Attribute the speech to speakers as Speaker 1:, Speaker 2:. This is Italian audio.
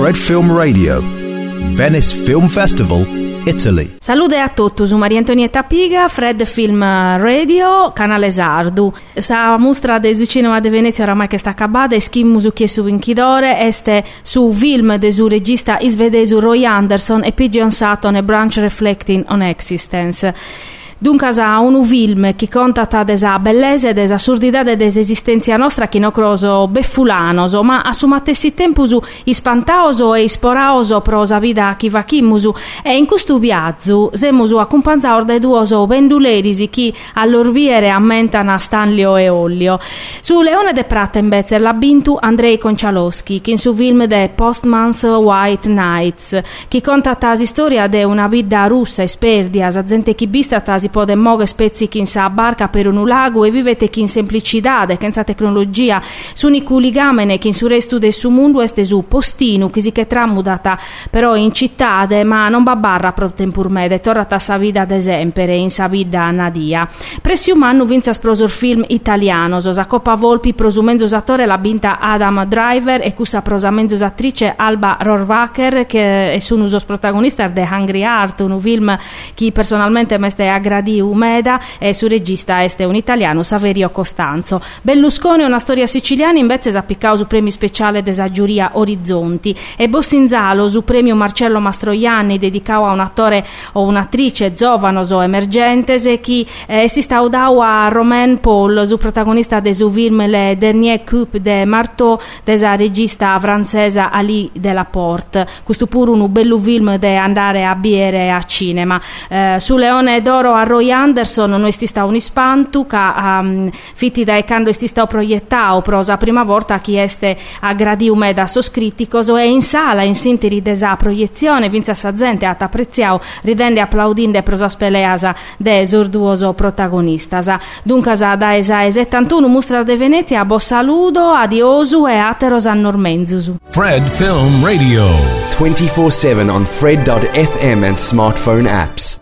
Speaker 1: Fred Film Radio, Venice Film Festival, Italy.
Speaker 2: Salute a tutti, su Maria Antonietta Piga, Fred Film Radio, canale Sardu. Sa mostra del cinema de Venezia oramai che sta accabata e schimmu che su Inchidore este su film del suo regista isvedesu Roy Anderson e Pigeon Sutton e Branch Reflecting on Existence. Dunque, ha un film che conta desa bellezza e desa assurdità e desa esistenza nostra che non croso beffulanoso, ma a suo stessi tempo ispantaoso e isporaoso prosa vida chi va chimusu e in questo viaggio semusu accompagnato da due bendulerisi che all'orbiere ammentano Stanlio e Ollio. Su Leone de Pratt invece l'ha vinto Andrei Koncialowski, che in suo film de Postman's White Nights, che conta la storia di una vita russa e sperdia, a gente che vista tasi pode moge spezzichi in sa barca per un lago e vivete che in semplicità, in sa tecnologia, su nicu ligamene che in su resto del suo mondo este su postino, che si che tramudata però in città, ma non babarra pro mede, torrata sa vita d'esempere, in sa vita nadia. Pressi un anno vinza sprosor film italiano, sa coppa volpi prosumenzo usatore la binta Adam Driver e cusa prosamenzo attrice Alba Rorwacher che è su un uso protagonista de Hungry Heart, un film che personalmente mi sta di Umeda e su regista este un italiano Saverio Costanzo. Berlusconi una storia siciliana invece s'appiccao su premi speciale desa giuria Orizzonti e Bossinzalo su premio Marcello Mastroianni dedicato a un attore o un'attrice giovanoso emergente che eh, si sta udau a Romain Paul su protagonista de su film Le Dernier Coup de Marteau desa regista francese Ali della Porte. Questo pure un bello film de andare a biere a cinema. Eh, su Leone d'Oro a Roy Anderson noi sti sta un ispantu ca um, fitti da quando sti sta proiettao prosa prima volta chi este a gradium da soscritticos e in sala in sinteri desa proiezione vinza sa gente at appreziao ridende applaudinde prosa speleasa de esorduoso protagonistas. Dunque da esa e 71 mostra de Venezia bo saludo adiosu e ateros a normenzusu.
Speaker 3: Fred Film Radio.
Speaker 4: 24/7 on fred.fm and smartphone apps